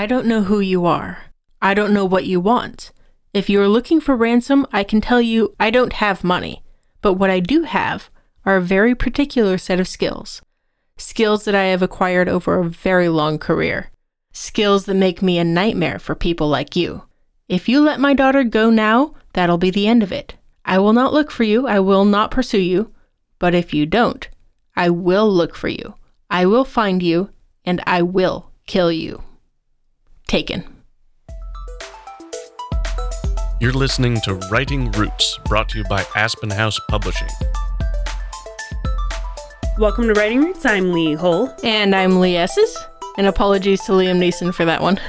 I don't know who you are. I don't know what you want. If you are looking for ransom, I can tell you I don't have money. But what I do have are a very particular set of skills. Skills that I have acquired over a very long career. Skills that make me a nightmare for people like you. If you let my daughter go now, that'll be the end of it. I will not look for you, I will not pursue you. But if you don't, I will look for you. I will find you, and I will kill you. Taken. You're listening to Writing Roots, brought to you by Aspen House Publishing. Welcome to Writing Roots. I'm Lee Hull. And I'm Lee Esses. And apologies to Liam Neeson for that one.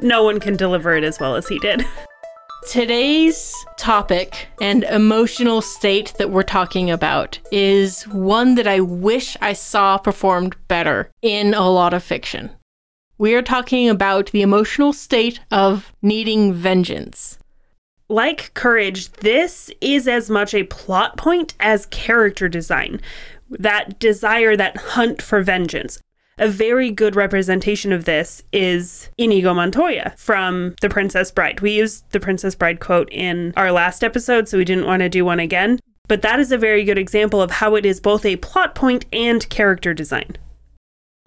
No one can deliver it as well as he did. Today's topic and emotional state that we're talking about is one that I wish I saw performed better in a lot of fiction. We are talking about the emotional state of needing vengeance. Like Courage, this is as much a plot point as character design. That desire, that hunt for vengeance. A very good representation of this is Inigo Montoya from The Princess Bride. We used the Princess Bride quote in our last episode, so we didn't want to do one again. But that is a very good example of how it is both a plot point and character design.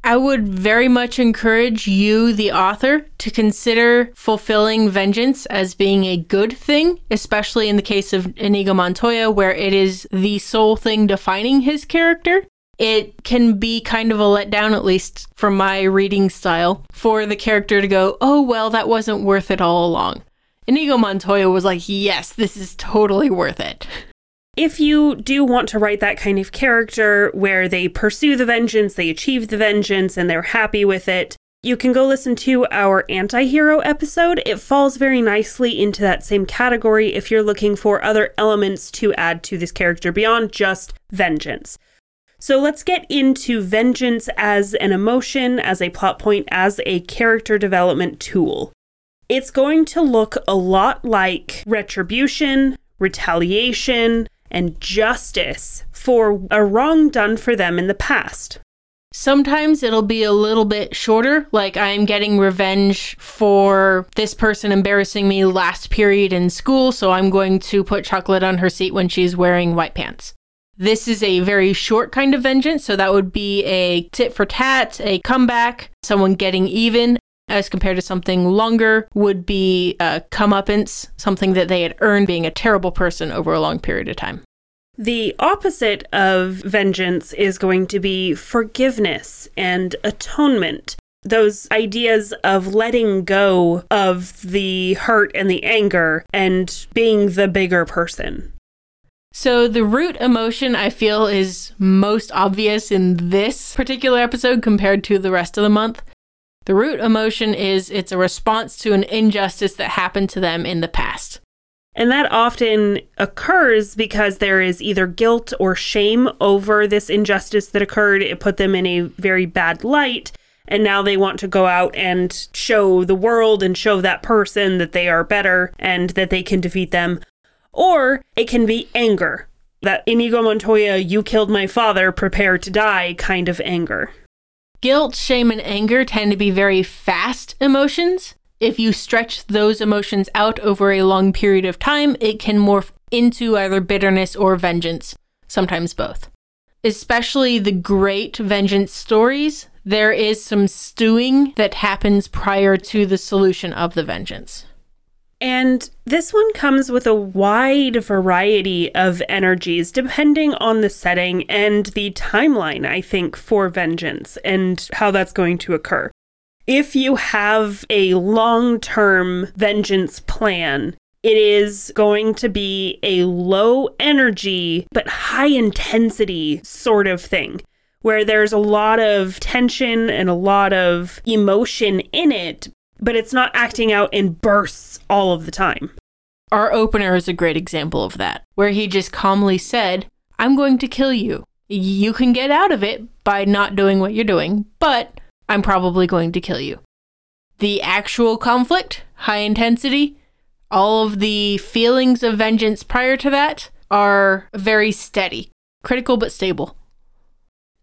I would very much encourage you, the author, to consider fulfilling vengeance as being a good thing, especially in the case of Inigo Montoya, where it is the sole thing defining his character it can be kind of a letdown, at least from my reading style, for the character to go, oh, well, that wasn't worth it all along. Inigo Montoya was like, yes, this is totally worth it. If you do want to write that kind of character where they pursue the vengeance, they achieve the vengeance, and they're happy with it, you can go listen to our anti hero episode. It falls very nicely into that same category if you're looking for other elements to add to this character beyond just vengeance. So let's get into vengeance as an emotion, as a plot point, as a character development tool. It's going to look a lot like retribution, retaliation, and justice for a wrong done for them in the past. Sometimes it'll be a little bit shorter, like I'm getting revenge for this person embarrassing me last period in school, so I'm going to put chocolate on her seat when she's wearing white pants. This is a very short kind of vengeance, so that would be a tit for tat, a comeback, someone getting even, as compared to something longer would be a comeuppance, something that they had earned being a terrible person over a long period of time. The opposite of vengeance is going to be forgiveness and atonement. Those ideas of letting go of the hurt and the anger and being the bigger person. So, the root emotion I feel is most obvious in this particular episode compared to the rest of the month. The root emotion is it's a response to an injustice that happened to them in the past. And that often occurs because there is either guilt or shame over this injustice that occurred. It put them in a very bad light. And now they want to go out and show the world and show that person that they are better and that they can defeat them. Or it can be anger. That Inigo Montoya, you killed my father, prepare to die kind of anger. Guilt, shame, and anger tend to be very fast emotions. If you stretch those emotions out over a long period of time, it can morph into either bitterness or vengeance, sometimes both. Especially the great vengeance stories, there is some stewing that happens prior to the solution of the vengeance. And this one comes with a wide variety of energies depending on the setting and the timeline, I think, for vengeance and how that's going to occur. If you have a long term vengeance plan, it is going to be a low energy but high intensity sort of thing where there's a lot of tension and a lot of emotion in it, but it's not acting out in bursts all of the time. Our opener is a great example of that, where he just calmly said, I'm going to kill you. You can get out of it by not doing what you're doing, but I'm probably going to kill you. The actual conflict, high intensity, all of the feelings of vengeance prior to that are very steady, critical but stable.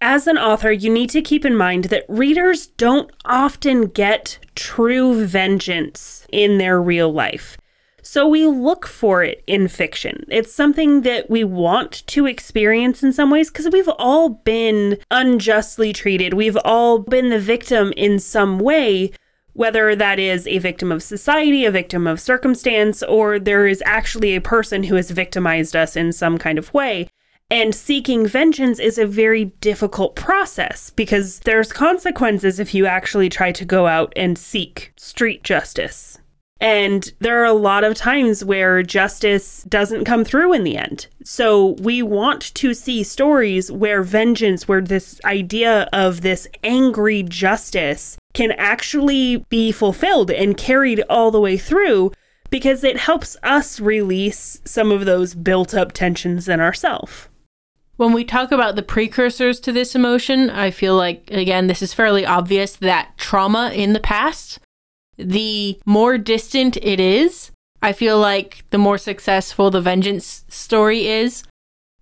As an author, you need to keep in mind that readers don't often get true vengeance in their real life. So we look for it in fiction. It's something that we want to experience in some ways because we've all been unjustly treated. We've all been the victim in some way, whether that is a victim of society, a victim of circumstance, or there is actually a person who has victimized us in some kind of way. And seeking vengeance is a very difficult process because there's consequences if you actually try to go out and seek street justice. And there are a lot of times where justice doesn't come through in the end. So we want to see stories where vengeance, where this idea of this angry justice can actually be fulfilled and carried all the way through because it helps us release some of those built up tensions in ourselves. When we talk about the precursors to this emotion, I feel like, again, this is fairly obvious that trauma in the past the more distant it is, I feel like the more successful the vengeance story is.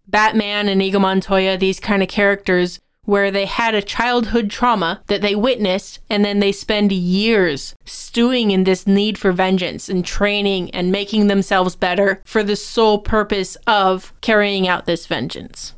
Batman and Inigo Montoya, these kind of characters where they had a childhood trauma that they witnessed and then they spend years stewing in this need for vengeance and training and making themselves better for the sole purpose of carrying out this vengeance.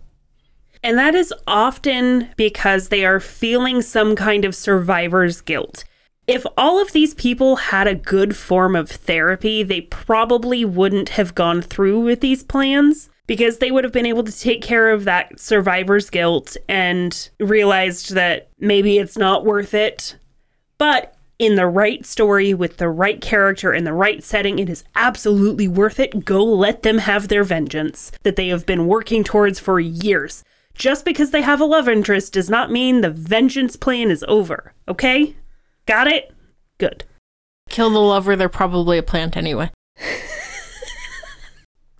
And that is often because they are feeling some kind of survivor's guilt if all of these people had a good form of therapy, they probably wouldn't have gone through with these plans because they would have been able to take care of that survivor's guilt and realized that maybe it's not worth it. But in the right story with the right character in the right setting, it is absolutely worth it. Go let them have their vengeance that they have been working towards for years. Just because they have a love interest does not mean the vengeance plan is over, okay? Got it? Good. Kill the lover, they're probably a plant anyway.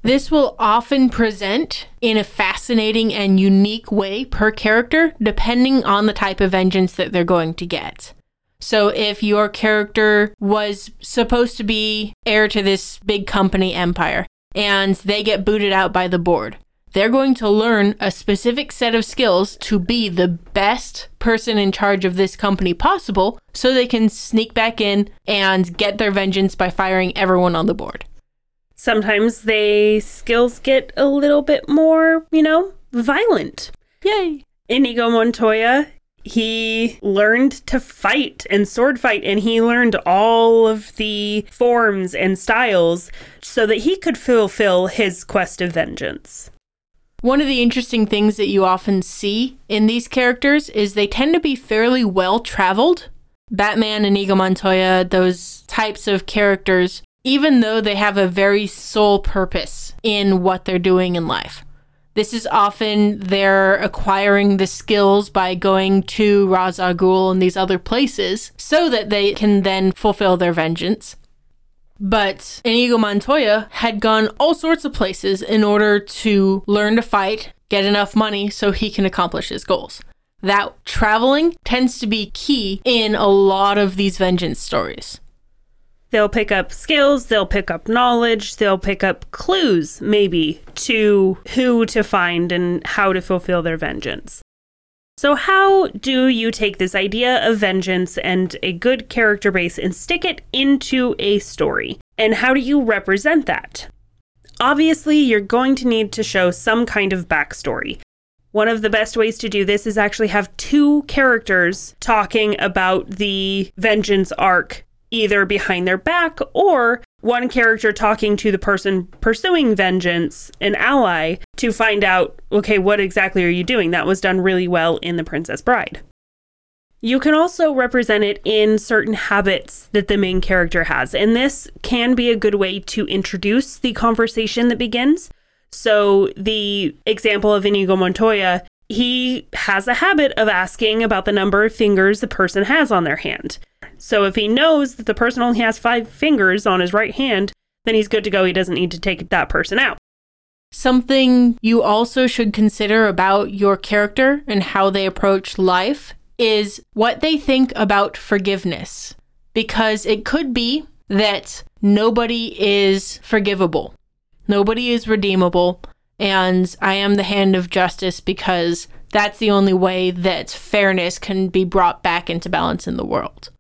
this will often present in a fascinating and unique way per character, depending on the type of vengeance that they're going to get. So, if your character was supposed to be heir to this big company empire and they get booted out by the board, they're going to learn a specific set of skills to be the best person in charge of this company possible so they can sneak back in and get their vengeance by firing everyone on the board. Sometimes they skills get a little bit more, you know, violent. Yay. Inigo Montoya, he learned to fight and sword fight, and he learned all of the forms and styles so that he could fulfill his quest of vengeance. One of the interesting things that you often see in these characters is they tend to be fairly well traveled. Batman and Inigo Montoya, those types of characters, even though they have a very sole purpose in what they're doing in life. This is often they're acquiring the skills by going to Ghul and these other places so that they can then fulfill their vengeance. But Inigo Montoya had gone all sorts of places in order to learn to fight, get enough money so he can accomplish his goals. That traveling tends to be key in a lot of these vengeance stories. They'll pick up skills, they'll pick up knowledge, they'll pick up clues, maybe, to who to find and how to fulfill their vengeance. So, how do you take this idea of vengeance and a good character base and stick it into a story? And how do you represent that? Obviously, you're going to need to show some kind of backstory. One of the best ways to do this is actually have two characters talking about the vengeance arc either behind their back or one character talking to the person pursuing vengeance, an ally, to find out, okay, what exactly are you doing? That was done really well in The Princess Bride. You can also represent it in certain habits that the main character has, and this can be a good way to introduce the conversation that begins. So, the example of Inigo Montoya, he has a habit of asking about the number of fingers the person has on their hand. So if he knows that the person only has five fingers on his right hand, then he's good to go. He doesn't need to take that person out. Something you also should consider about your character and how they approach life is what they think about forgiveness. Because it could be that nobody is forgivable, nobody is redeemable, and I am the hand of justice because That's the only way that fairness can be brought back into balance in the world.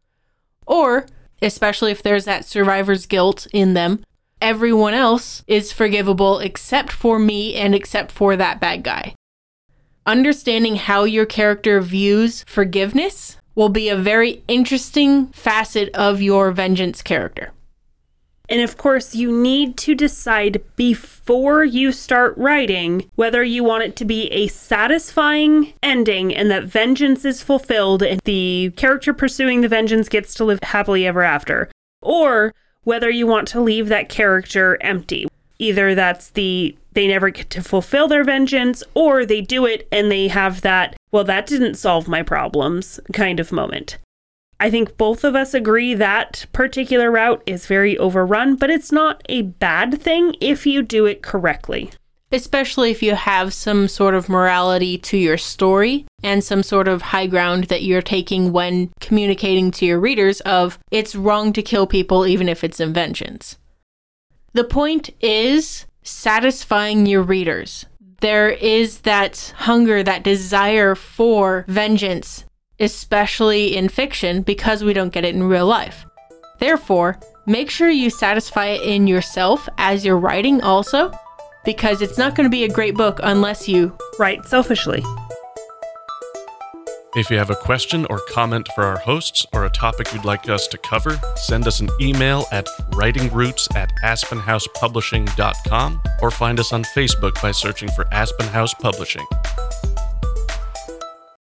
Or, especially if there's that survivor's guilt in them, everyone else is forgivable except for me and except for that bad guy. Understanding how your character views forgiveness will be a very interesting facet of your vengeance character. And of course, you need to decide before you start writing whether you want it to be a satisfying ending and that vengeance is fulfilled and the character pursuing the vengeance gets to live happily ever after, or whether you want to leave that character empty. Either that's the they never get to fulfill their vengeance, or they do it and they have that, well, that didn't solve my problems kind of moment. I think both of us agree that particular route is very overrun, but it's not a bad thing if you do it correctly. Especially if you have some sort of morality to your story and some sort of high ground that you're taking when communicating to your readers of it's wrong to kill people even if it's in vengeance. The point is satisfying your readers. There is that hunger, that desire for vengeance especially in fiction, because we don't get it in real life. Therefore, make sure you satisfy it in yourself as you're writing also, because it's not going to be a great book unless you write selfishly. If you have a question or comment for our hosts or a topic you'd like us to cover, send us an email at writingroots at aspenhousepublishing.com or find us on Facebook by searching for Aspen House Publishing.